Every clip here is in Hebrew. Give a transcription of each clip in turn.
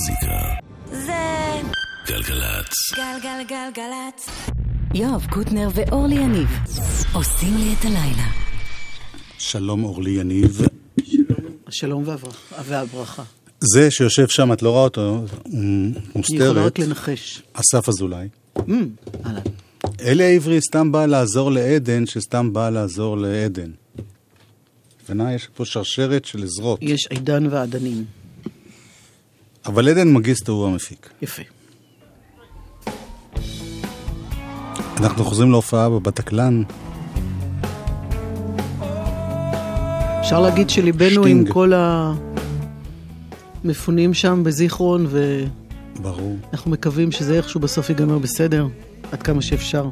המוזיקה. זה... גלגלצ. גלגלגלגלצ. יואב קוטנר ואורלי יניב עושים לי את הלילה. שלום אורלי יניב. שלום והברכה. זה שיושב שם, את לא רואה אותו, הוא מוסתרת. אני יכולה רק לנחש. אסף אזולאי. Mm, אלי עברי סתם בא לעזור לעדן, שסתם בא לעזור לעדן. מבינה? יש פה שרשרת של עזרות. יש עידן ועדנים. אבל עדן מגיסטו הוא המפיק. יפה. אנחנו חוזרים להופעה בבטקלן. אפשר להגיד שליבנו עם כל המפונים שם בזיכרון, ו... ברור. אנחנו מקווים שזה איכשהו בסוף ייגמר בסדר, עד כמה שאפשר.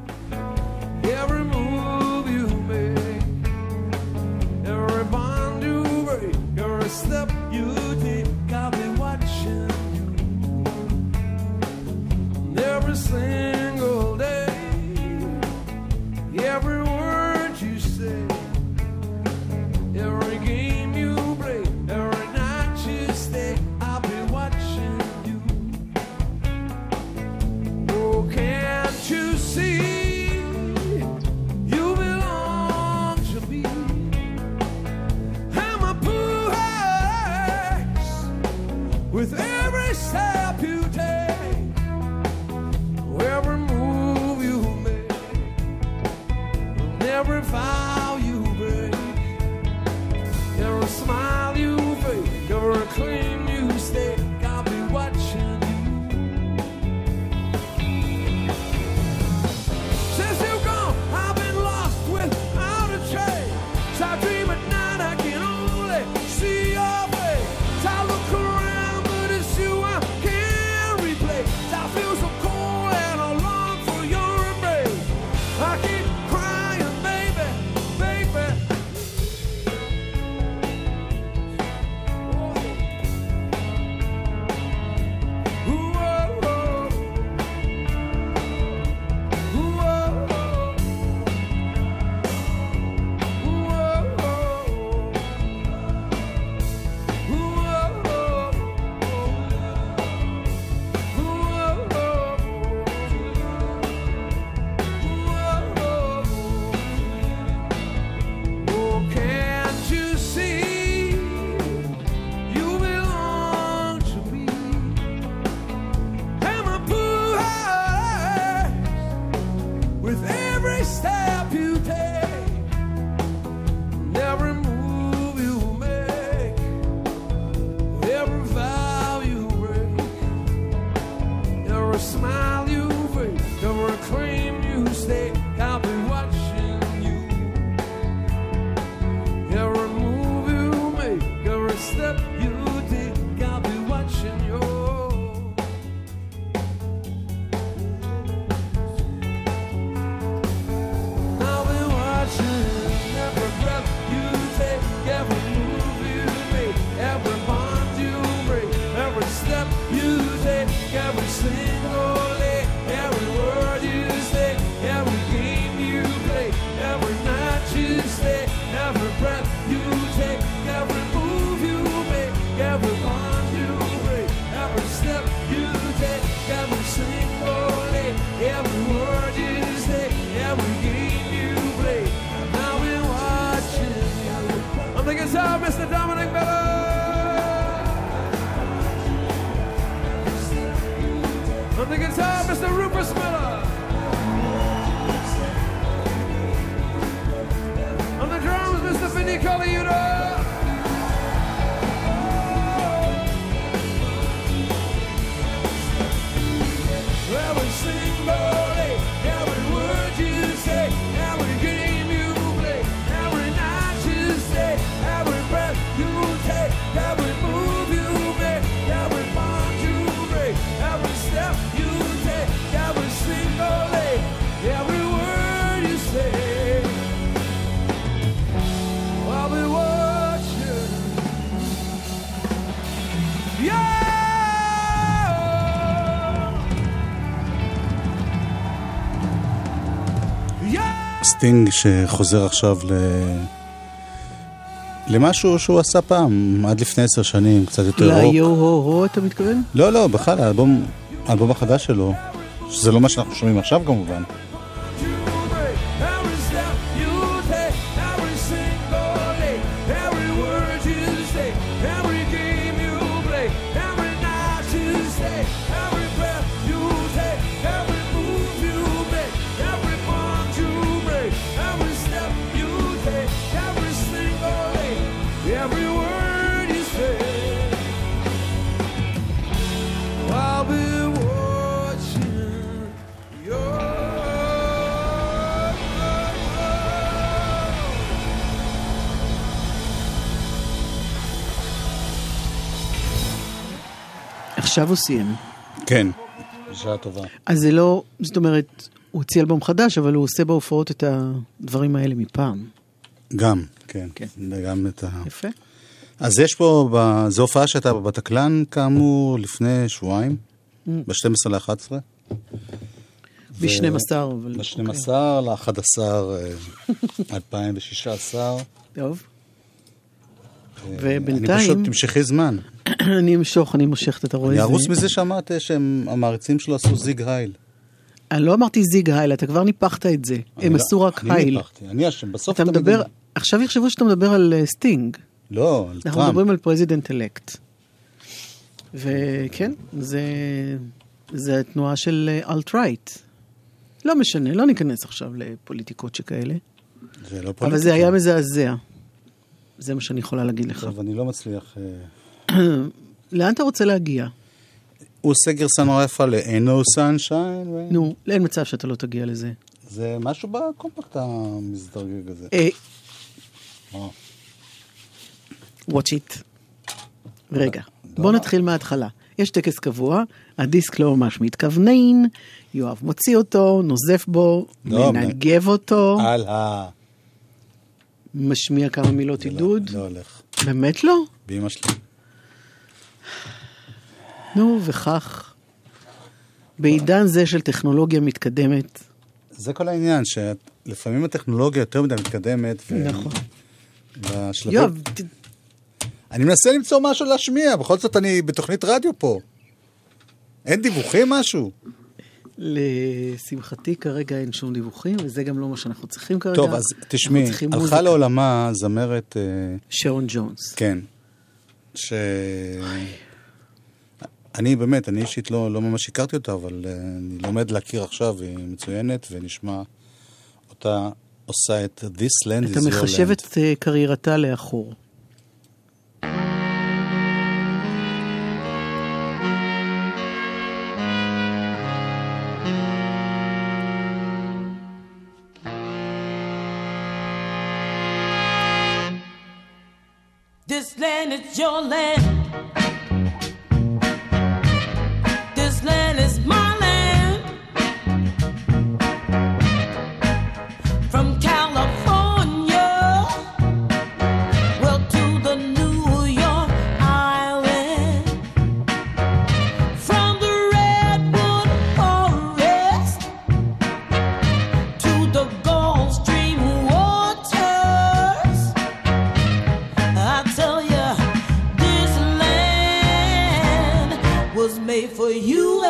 cream. סטינג שחוזר עכשיו ל... למשהו שהוא עשה פעם, עד לפני עשר שנים, קצת יותר רוק. ליו-הו-הו אתה מתכוון? לא, לא, בכלל, האלבום, האלבום החדש שלו, שזה לא מה שאנחנו שומעים עכשיו כמובן. עכשיו הוא סיים. כן, בשעה טובה. אז זה לא, זאת אומרת, הוא הוציא אלבום חדש, אבל הוא עושה בהופעות את הדברים האלה מפעם. גם, כן, כן. וגם את ה... יפה. אז יש פה, ב- זו הופעה שהייתה בבטקלן, כאמור, לפני שבועיים, Mm. ב-12 ל-11. ב-12, אבל... ב-12 ל-11, 2016. טוב. אני ובינתיים, פשוט, תמשכי זמן. אני אמשוך, אני מושכת, אתה רואה? אני ארוס מזה שאמרת שהמעריצים שלו עשו זיג הייל. אני לא אמרתי זיג הייל, אתה כבר ניפחת את זה. אני הם לא- עשו רק אני הייל. ניפחתי, אני אשם, בסוף אתה מדבר, אני- עכשיו יחשבו שאתה מדבר על אה, סטינג. לא, על אנחנו טראמפ. מדברים על פרזידנט אלקט. וכן, זה, זה התנועה של אלט-רייט. לא משנה, לא ניכנס עכשיו לפוליטיקות שכאלה. זה לא אבל פוליטיקה. זה היה מזעזע. זה מה שאני יכולה להגיד לך. טוב, אני לא מצליח... אה, לאן אתה רוצה להגיע? הוא עושה גרסה נורא יפה ל-Ain't no sunshine. נו, אין מצב שאתה לא תגיע לזה. זה משהו בקומפקט המזדרגג הזה. אה, watch it. רגע, בוא נתחיל מההתחלה. יש טקס קבוע, הדיסק לא ממש מתכוונן, יואב מוציא אותו, נוזף בו, לא, מנגב אותו, על ה... משמיע כמה מילות לא- עידוד. לא הולך. באמת לא? באמא שלי. נו, וכך. בעידן זה של טכנולוגיה מתקדמת, זה כל העניין, שלפעמים הטכנולוגיה יותר מדי מתקדמת. ו- נכון. בשלבים... יואב, ת- אני מנסה למצוא משהו להשמיע, בכל זאת אני בתוכנית רדיו פה. אין דיווחים משהו? לשמחתי כרגע אין שום דיווחים, וזה גם לא מה שאנחנו צריכים כרגע. טוב, אז תשמעי, הלכה מוזיקה. לעולמה זמרת, אה, שרון ג'ונס. כן, ש... אני באמת, אני אישית לא, לא ממש הכרתי אותה, אבל אה, אני לומד להכיר עכשיו, היא מצוינת, ונשמע אותה עושה את This Land is אתה Your מחשב Land. את אה, קריירתה לאחור. and it's your land. You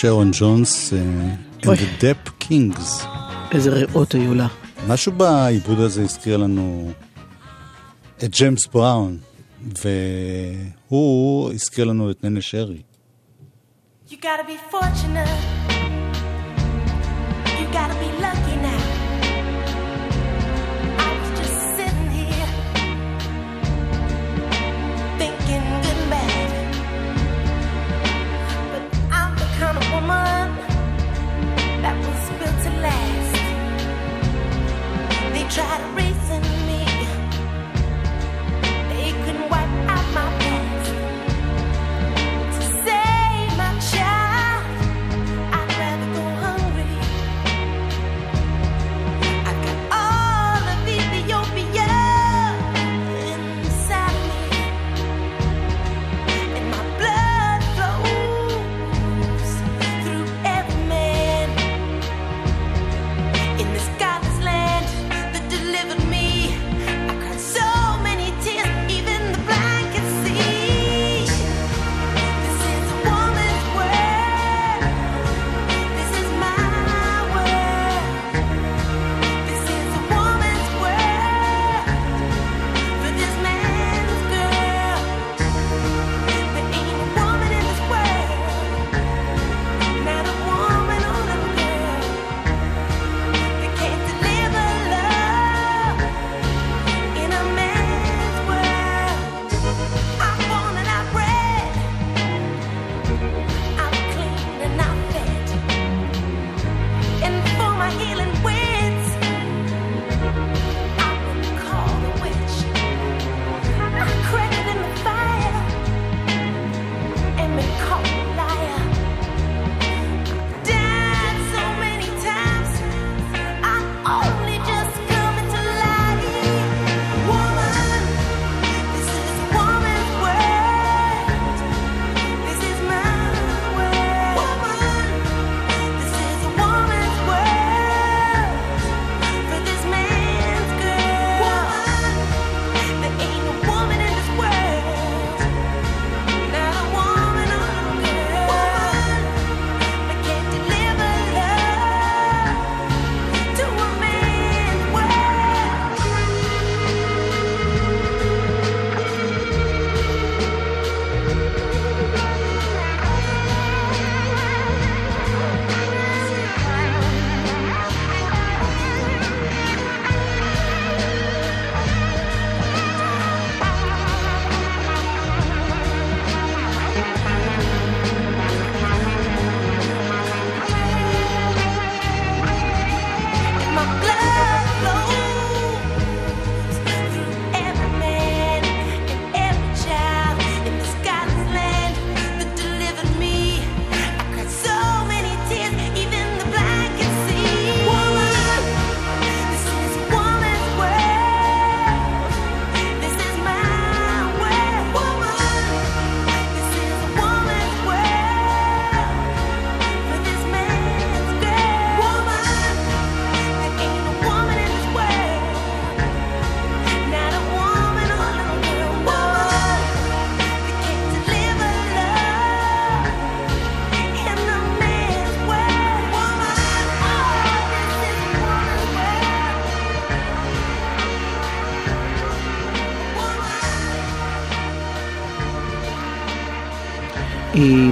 שרון ג'ונס, אה, And the Dep Kings. איזה ריאות היו לה. משהו בעיבוד הזה הזכיר לנו את ג'יימס בראון, והוא הזכיר לנו את ננה שרי. You gotta be fortunate. You gotta be lucky now. woman that was built to last. They try to.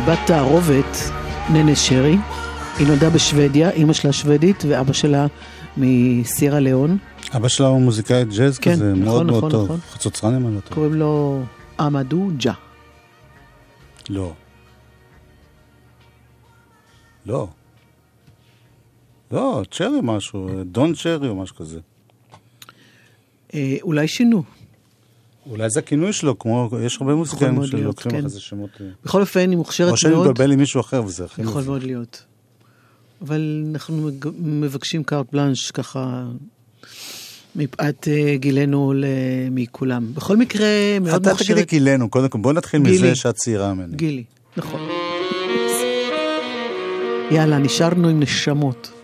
בת תערובת, ננה שרי. היא נולדה בשוודיה, אימא שלה שוודית ואבא שלה מסירה ליאון. אבא שלה הוא מוזיקאי ג'אז כן, כזה, נכון, מאוד מאוד נכון, טוב. נכון. חצוצרן אם אני לא טועה. קוראים לו עמדו ג'ה. לא. לא. לא, צ'רי משהו, דון צ'רי או משהו כזה. אה, אולי שינו. אולי זה הכינוי שלו, כמו, יש הרבה מוזיקאים מאוד שלוקחים כן. אחרי זה שמות. אה, בכל אופן, היא מוכשרת או שאני מאוד. מתבלבל עם מישהו אחר וזה הכי יכול. מאוד להיות. אבל אנחנו מבקשים קארט בלאנש ככה, מפאת אה, גילנו מכולם. בכל מקרה, מאוד אתה תגידי מוכשרת. גילנו, קודם כל, בוא נתחיל גילי. מזה שאת צעירה ממני. גילי, נכון. יאללה, נשארנו עם נשמות.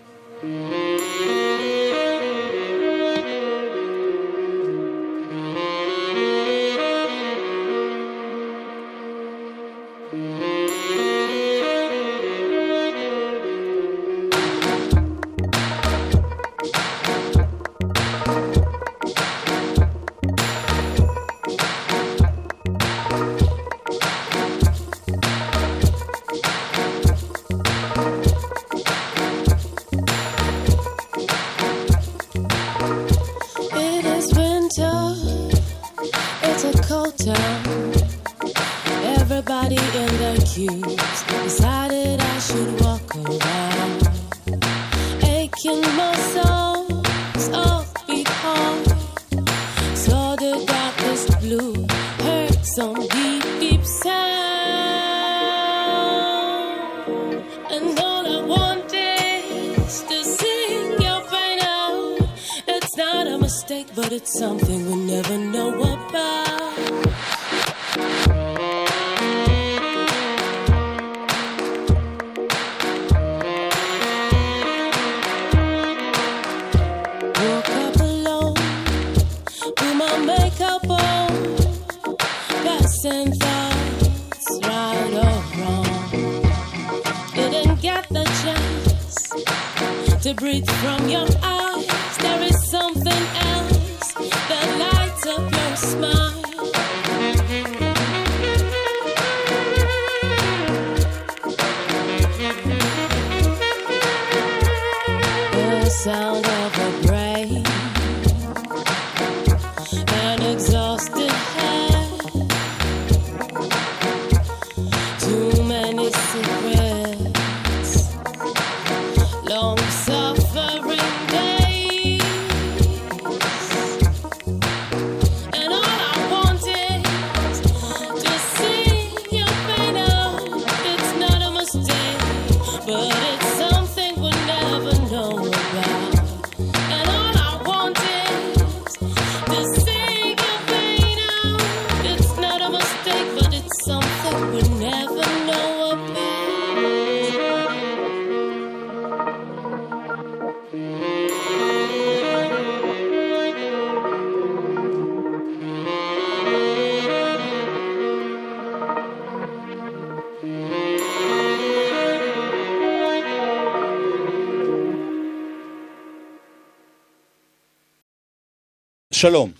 שלום,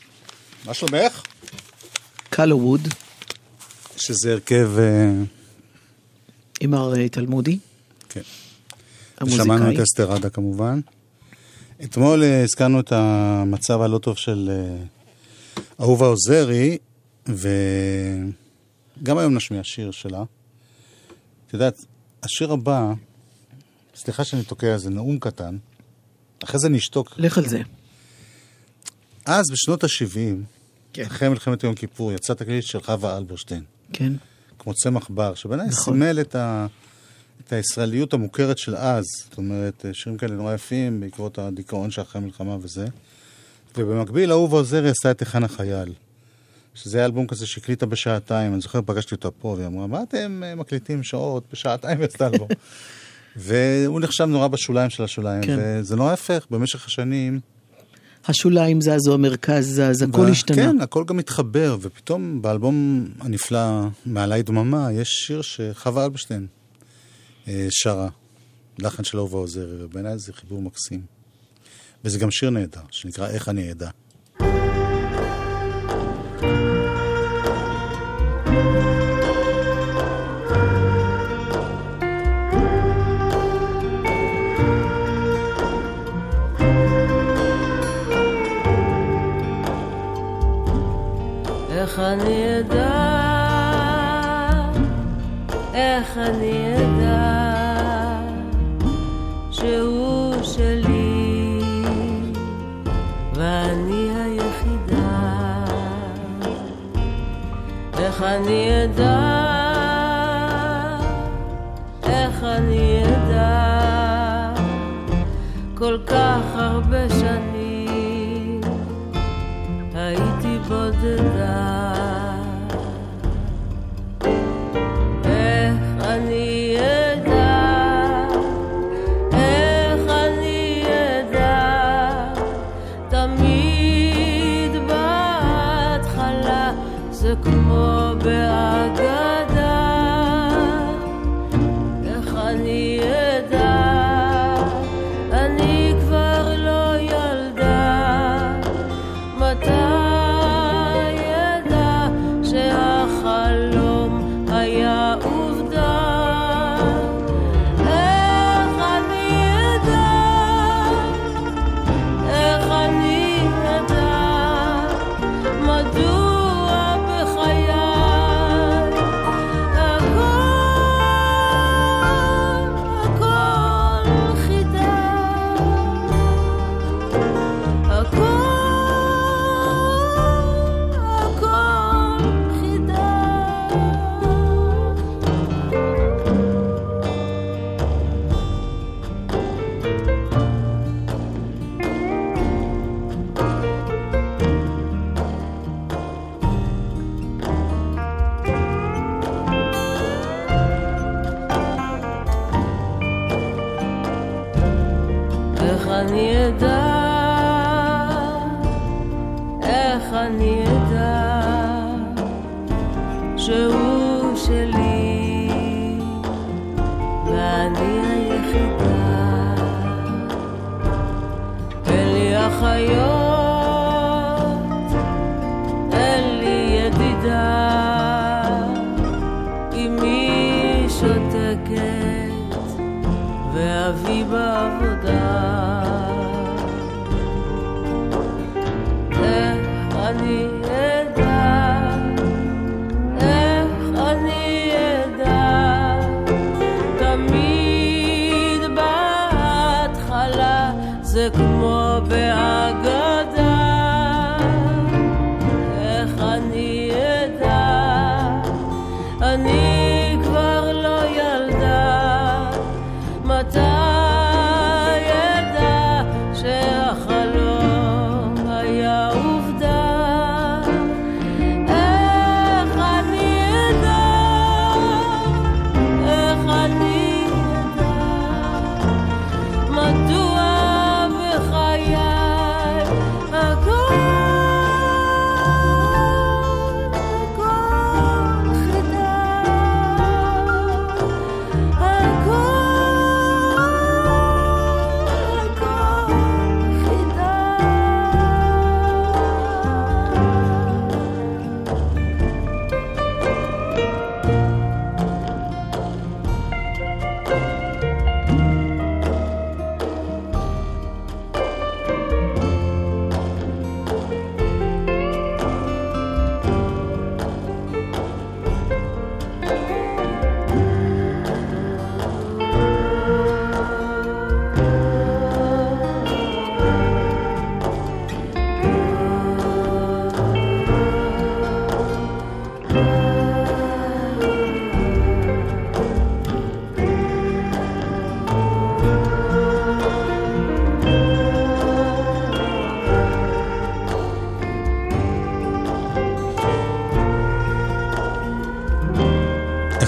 מה שלומך? קלו ווד, שזה הרכב, אה, עם מר אה, תלמודי, כן. המוזיקאי. את אסתר עדה כמובן. אתמול אה, הזכרנו את המצב הלא טוב של אה, אהובה עוזרי, וגם היום נשמיע שיר שלה. את יודעת, השיר הבא, סליחה שאני תוקע, זה נאום קטן. אחרי זה נשתוק. לך על זה. אז, בשנות ה-70, כן. אחרי מלחמת יום כיפור, יצא תקליט של חווה אלברשטיין, כן. כמו צמח בר, שבעיניי נכון. סימל את, ה... את הישראליות המוכרת של אז. זאת אומרת, שירים כאלה נורא יפים בעקבות הדיכאון שאחרי המלחמה וזה. ובמקביל, אהובה עוזרי עשה את היכן החייל. שזה היה אלבום כזה שהקליטה בשעתיים, אני זוכר, פגשתי אותה פה, והיא אמרה, מה אתם אה, מקליטים שעות בשעתיים ועשית אלבום? והוא נחשב נורא בשוליים של השוליים, כן. וזה נורא הפך במשך השנים. השוליים זזו, המרכז זז, הכל השתנה. כן, הכל גם מתחבר, ופתאום באלבום הנפלא, מעלי דממה, יש שיר שחווה אלברשטיין אה, שרה, לחן של אהובה עוזרי, ובעיניי זה חיבור מקסים. וזה גם שיר נהדר, שנקרא איך אני אדע. איך אני אדע, איך אני אדע, שהוא שלי? ואני היחידה. איך אני אדע, איך אני אדע, כל כך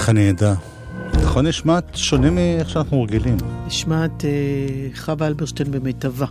ככה נהדר. נכון, נשמעת שונה מאיך שאנחנו רגילים. נשמעת אה, חווה אלברשטיין במיטבה.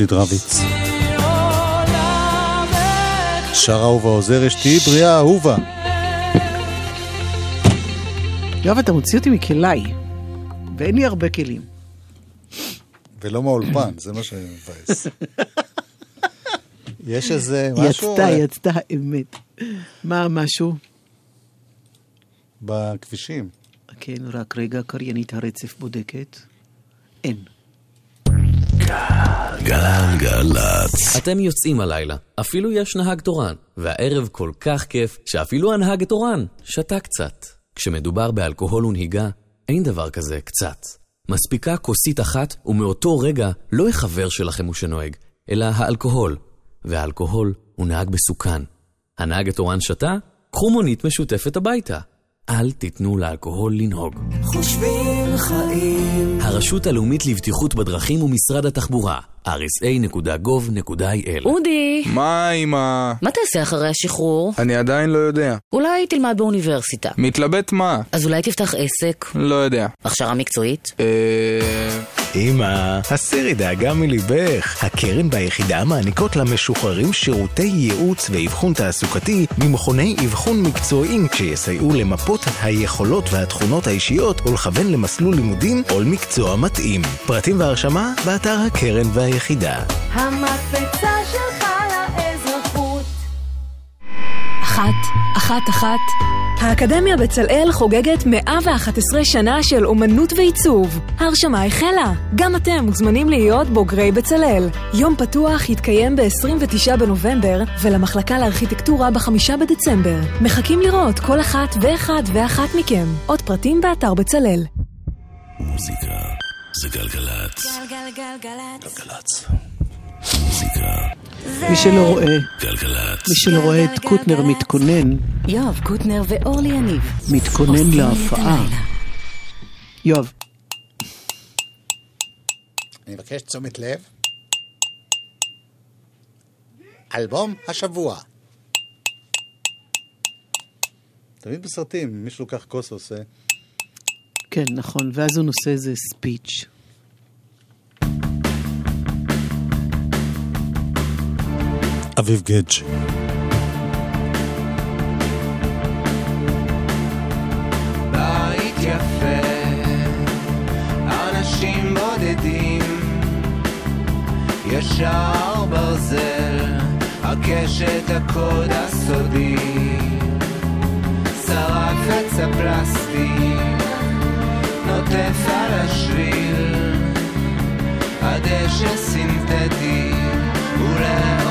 יהודית רביץ. תרצי עולמך שר אהובה עוזר אשתי, בריאה אהובה. יואב, אתה מוציא אותי מכליי, ואין לי הרבה כלים. ולא מהאולפן, זה מה שמבאס. יש איזה משהו יצתה, יצתה האמת. מה המשהו? בכבישים. כן, רק רגע, קריינית הרצף בודקת. אין. גלגלצ. אתם יוצאים הלילה, אפילו יש נהג תורן, והערב כל כך כיף, שאפילו הנהג התורן שתה קצת. כשמדובר באלכוהול ונהיגה, אין דבר כזה קצת. מספיקה כוסית אחת, ומאותו רגע לא החבר שלכם הוא שנוהג, אלא האלכוהול. והאלכוהול הוא נהג מסוכן. הנהג התורן שתה? קחו מונית משותפת הביתה. אל תיתנו לאלכוהול לנהוג. חושבים חיים. הרשות הלאומית לבטיחות בדרכים ומשרד התחבורה, rsa.gov.il אודי, מה עם ה... מה תעשה אחרי השחרור? אני עדיין לא יודע. אולי תלמד באוניברסיטה. מתלבט מה? אז אולי תפתח עסק? לא יודע. הכשרה מקצועית? אה... אמא, הסירי דאגה מליבך. הקרן והיחידה מעניקות למשוחררים שירותי ייעוץ ואבחון תעסוקתי ממכוני אבחון מקצועיים שיסייעו למפות היכולות והתכונות האישיות ולכוון למסלול לימודים או למקצוע מתאים. פרטים והרשמה באתר הקרן והיחידה. המקפצה שלך 1-1-1 האקדמיה בצלאל חוגגת 111 שנה של אומנות ועיצוב. ההרשמה החלה. גם אתם מוזמנים להיות בוגרי בצלאל. יום פתוח יתקיים ב-29 בנובמבר, ולמחלקה לארכיטקטורה ב-5 בדצמבר. מחכים לראות כל אחת ואחד ואחת מכם. עוד פרטים באתר בצלאל. מוזיקה זה גלגלצ. גלגלגלצ. גלגלצ. מי שלא רואה. מי שלא רואה את קוטנר מתכונן, יואב קוטנר ואורלי יניב מתכונן להופעה. יואב, אני מבקש תשומת לב. אלבום השבוע. תמיד בסרטים, מישהו לוקח כוס ועושה... כן, נכון, ואז הוא נושא איזה ספיץ'. אביב גדג'. ישר ברזל, הקשת הקוד הסודי, שרף עץ הפלסטיק, נוטף על השביל, הדשא סינתטי, ולעולם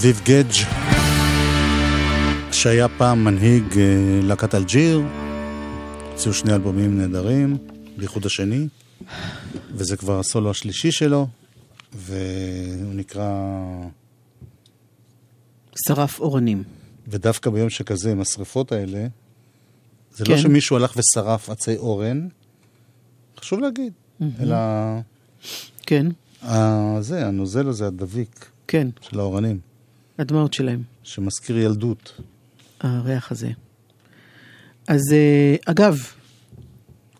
אביב גדג', שהיה פעם מנהיג אה, להקת אלג'יר, הוציאו שני אלבומים נהדרים, בייחוד השני, וזה כבר הסולו השלישי שלו, והוא נקרא... שרף אורנים. ודווקא ביום שכזה, עם השריפות האלה, זה כן. לא שמישהו הלך ושרף עצי אורן, חשוב להגיד, אלא... כן, ה- זה, הנוזל הזה, הדביק, כן, של האורנים, הדמעות שלהם, שמזכיר ילדות. הריח הזה. אז אה, אגב,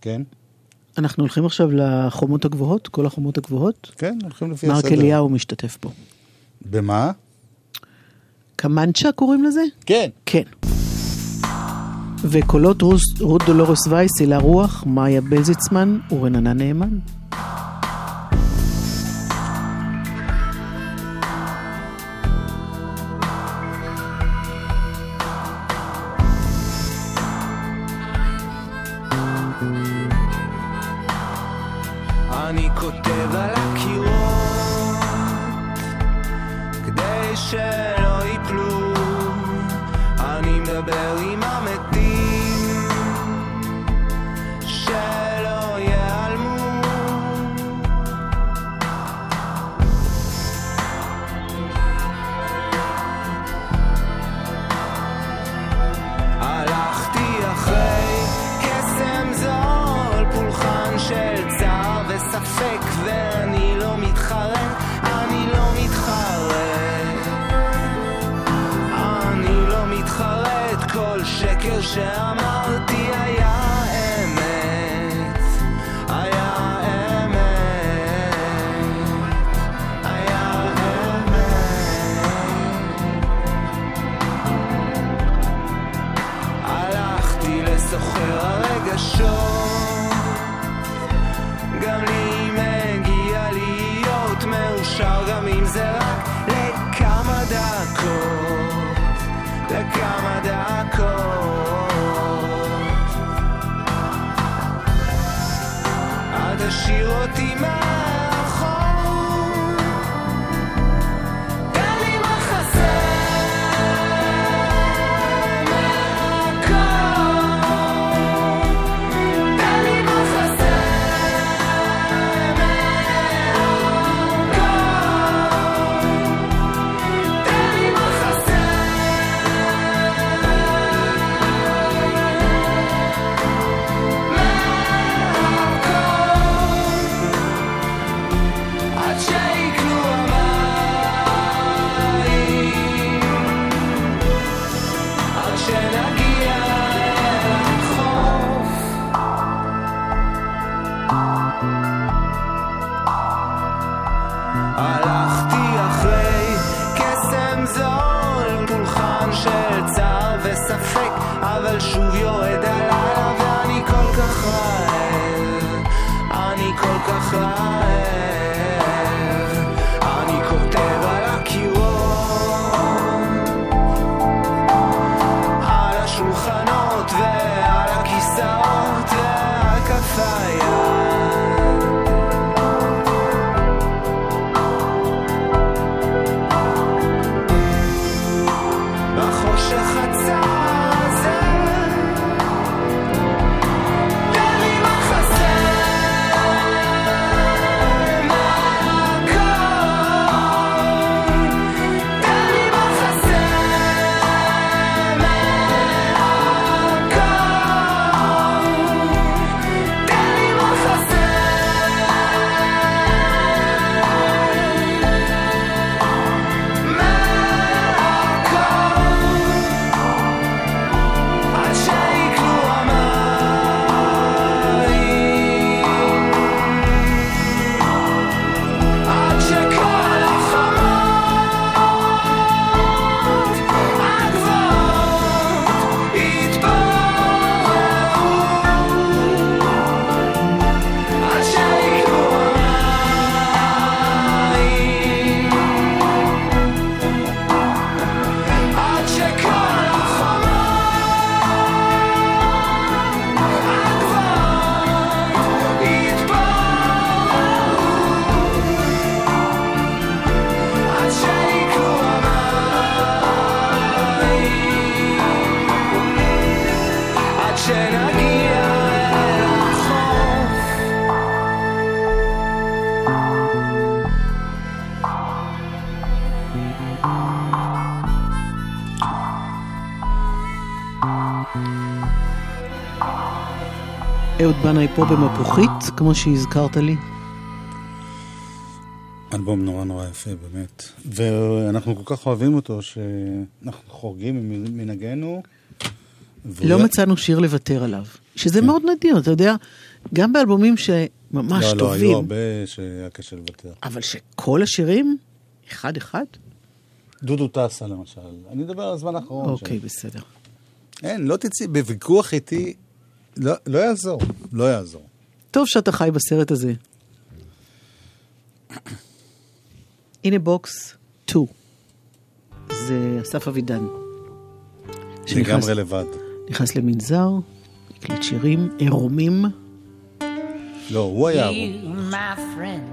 כן? אנחנו הולכים עכשיו לחומות הגבוהות, כל החומות הגבוהות. כן, הולכים לפי מרק הסדר. אליהו משתתף פה. במה? קמנצ'ה קוראים לזה? כן. כן. וקולות רות דולורס וייס, הילה רוח, מאיה בלזיצמן ורננה נאמן. Yeah. shall בנאי פה במפוחית, כמו שהזכרת לי. אלבום נורא נורא יפה, באמת. ואנחנו כל כך אוהבים אותו, שאנחנו חורגים ממנהגנו. והוא לא מצאנו שיר לוותר עליו, שזה מאוד נדיר, אתה יודע, גם באלבומים שממש לא, לא, היו טובים, הרבה שהיה קשה לוותר. אבל שכל השירים, אחד-אחד? דודו טסה למשל. אני מדבר על הזמן האחרון. אוקיי, ש- בסדר. אין, לא תצאי, בוויכוח איתי, לא, לא יעזור, לא יעזור. טוב שאתה חי בסרט הזה. הנה בוקס 2. זה אסף אבידן. לגמרי לבד. נכנס למנזר, הקליט שירים עירומים. לא, הוא היה הוא. You, my friend,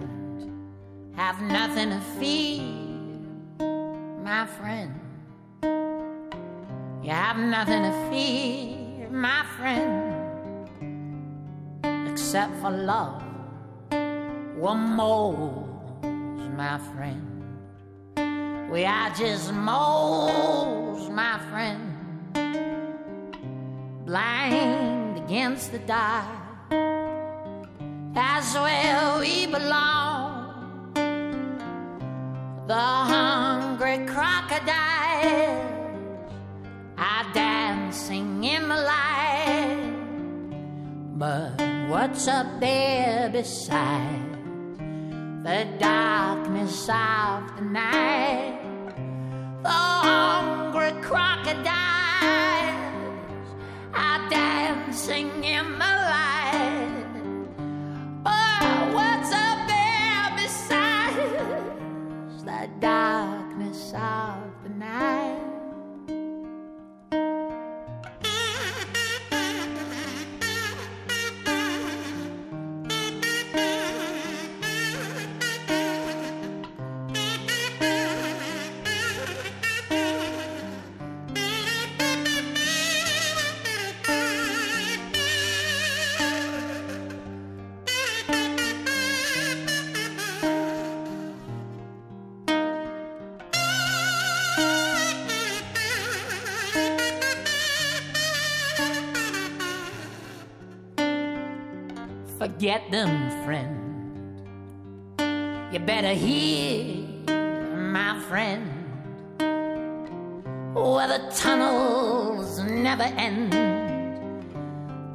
have nothing to fear, my friend. You have nothing to fear, my friend, except for love. One moles, my friend. We are just moles, my friend, blind against the dark. That's where we belong. The hungry crocodiles are dancing in the light. But what's up there beside the darkness of the night? The hungry crocodiles are dancing in the light. Oh, what's up there beside the darkness of Them, friend. You better hear, my friend, where the tunnels never end.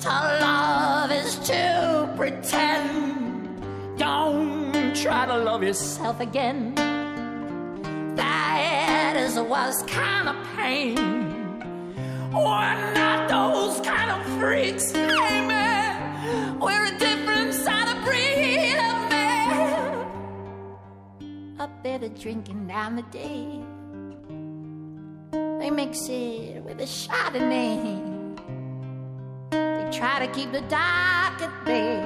To love is to pretend. Don't try to love yourself again. That is the worst kind of pain. We're not those kind of freaks, man. We're Up there, they're drinking down the day. They mix it with a Chardonnay. They try to keep the dark at bay.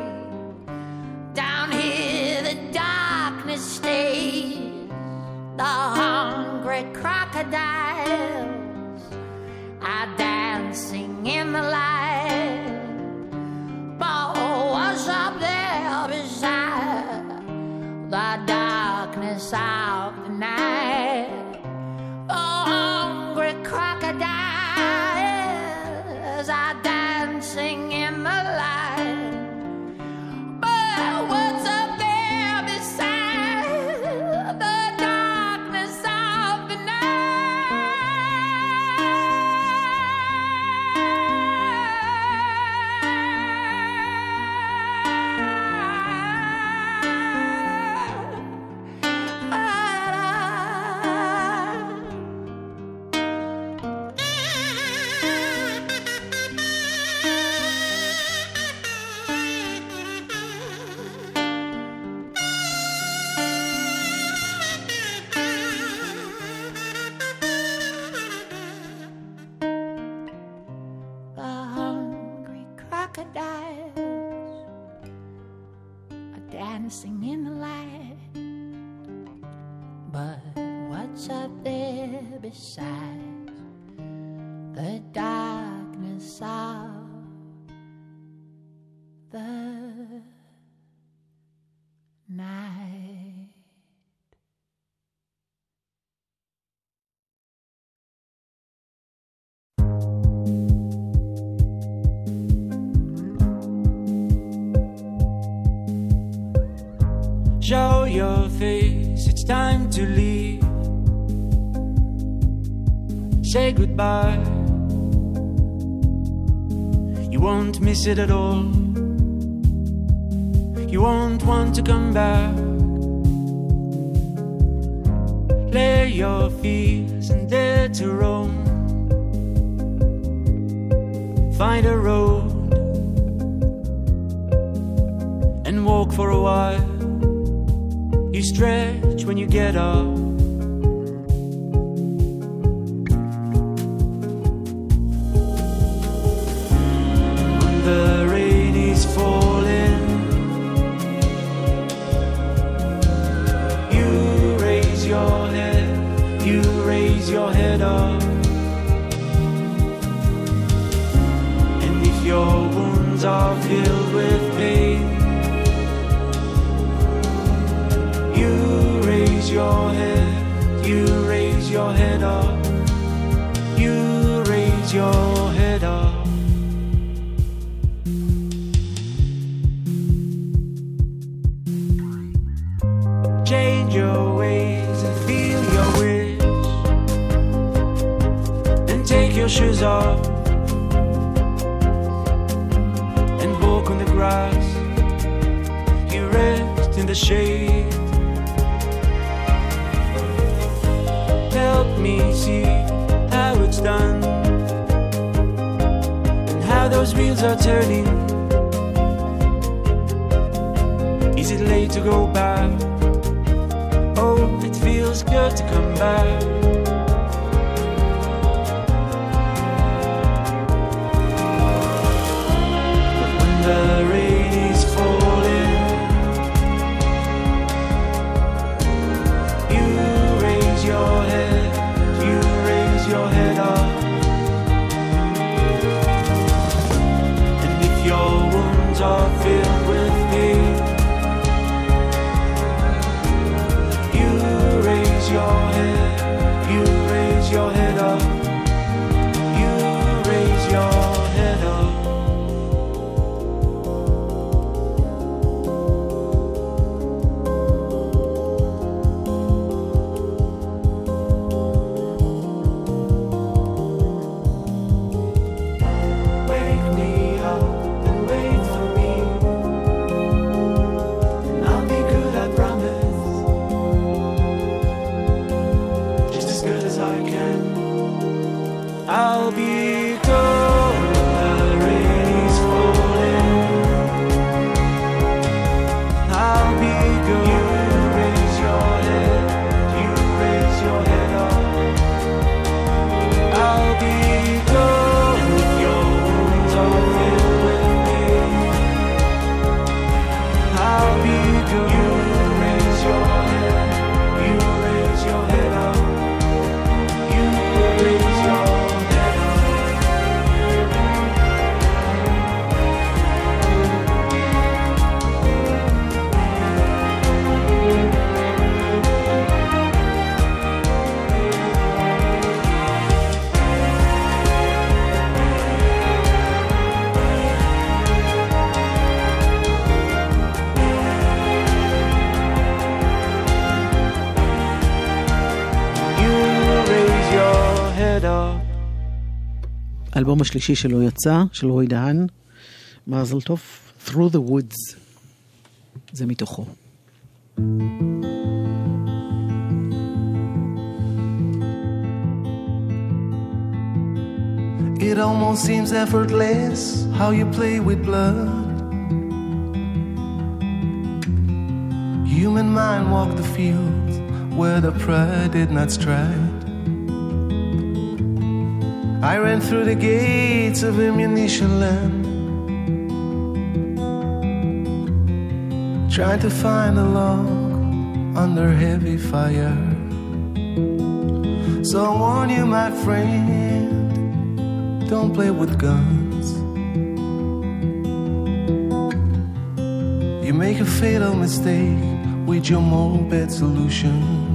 Down here, the darkness stays. The hungry crocodiles are dancing in the light. But what's up there beside the south tonight. Dancing in the light. But what's up there beside the darkness Say goodbye. You won't miss it at all. You won't want to come back. Lay your fears and dare to roam. Find a road and walk for a while. You stretch when you get up. Your shoes off and walk on the grass. You rest in the shade. Help me see how it's done and how those wheels are turning. Is it late to go back? Oh, it feels good to come back. השלישי שלו יצא, של רועי דהן, מזל טוב, Through the Woods. זה מתוכו. It almost seems effortless how you play with blood. Human mind walk the fields where the pride did not stride. I ran through the gates of ammunition land, trying to find a log under heavy fire. So I warn you, my friend, don't play with guns. You make a fatal mistake with your moped solutions.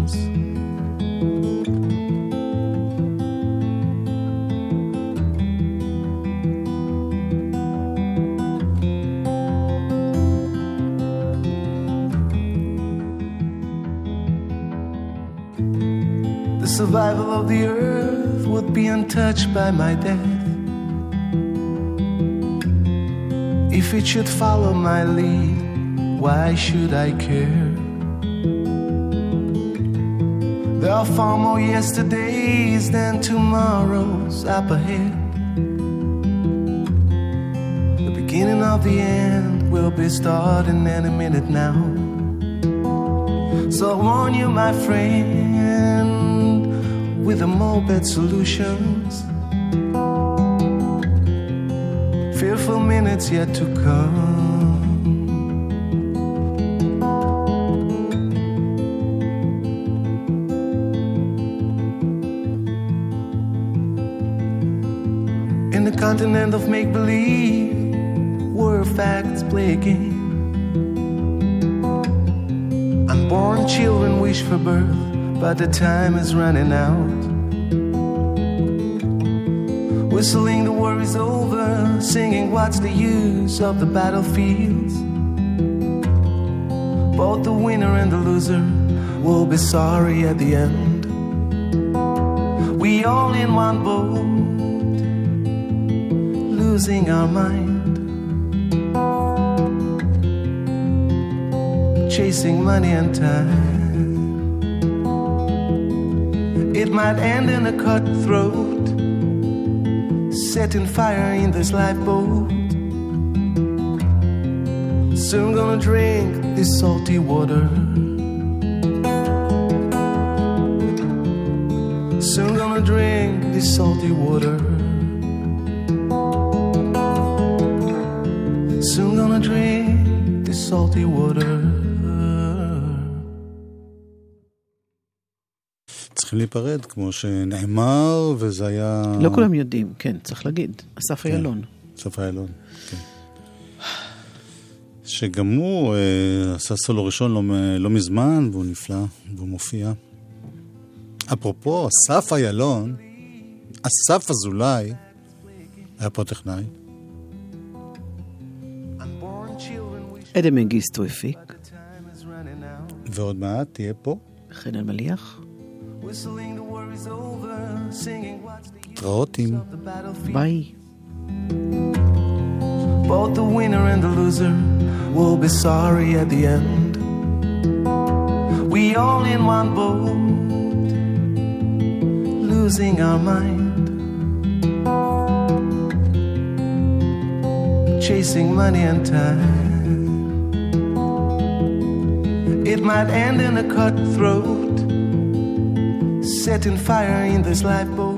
The earth would be untouched by my death. If it should follow my lead, why should I care? There are far more yesterdays than tomorrows up ahead. The beginning of the end will be starting any minute now. So I warn you, my friend, with the moped solutions. Fearful minutes yet to come. In the continent of make believe, where facts play a game. Unborn children wish for birth, but the time is running out. Whistling the war is over, singing what's the use of the battlefields. Both the winner and the loser will be sorry at the end. We all in one boat, losing our mind. Chasing money and time. It might end in a cutthroat, setting fire in this lifeboat. Soon gonna drink this salty water. Soon gonna drink this salty water. Soon gonna drink this salty water. צריכים להיפרד, כמו שנאמר, וזה היה... לא כולם יודעים, כן, צריך להגיד. אסף איילון. אסף איילון, כן. שגם הוא אה, עשה סולו ראשון לא, לא מזמן, והוא נפלא, והוא מופיע. אפרופו, אסף איילון, אסף אזולאי, היה פה טכנאי. עדן מנגיסטו הפיק. ועוד מעט תהיה פה חן אלמליח. Trotin. Oh, Bye. Both the winner and the loser will be sorry at the end. We all in one boat, losing our mind, chasing money and time. It might end in a cutthroat setting fire in this lifeboat.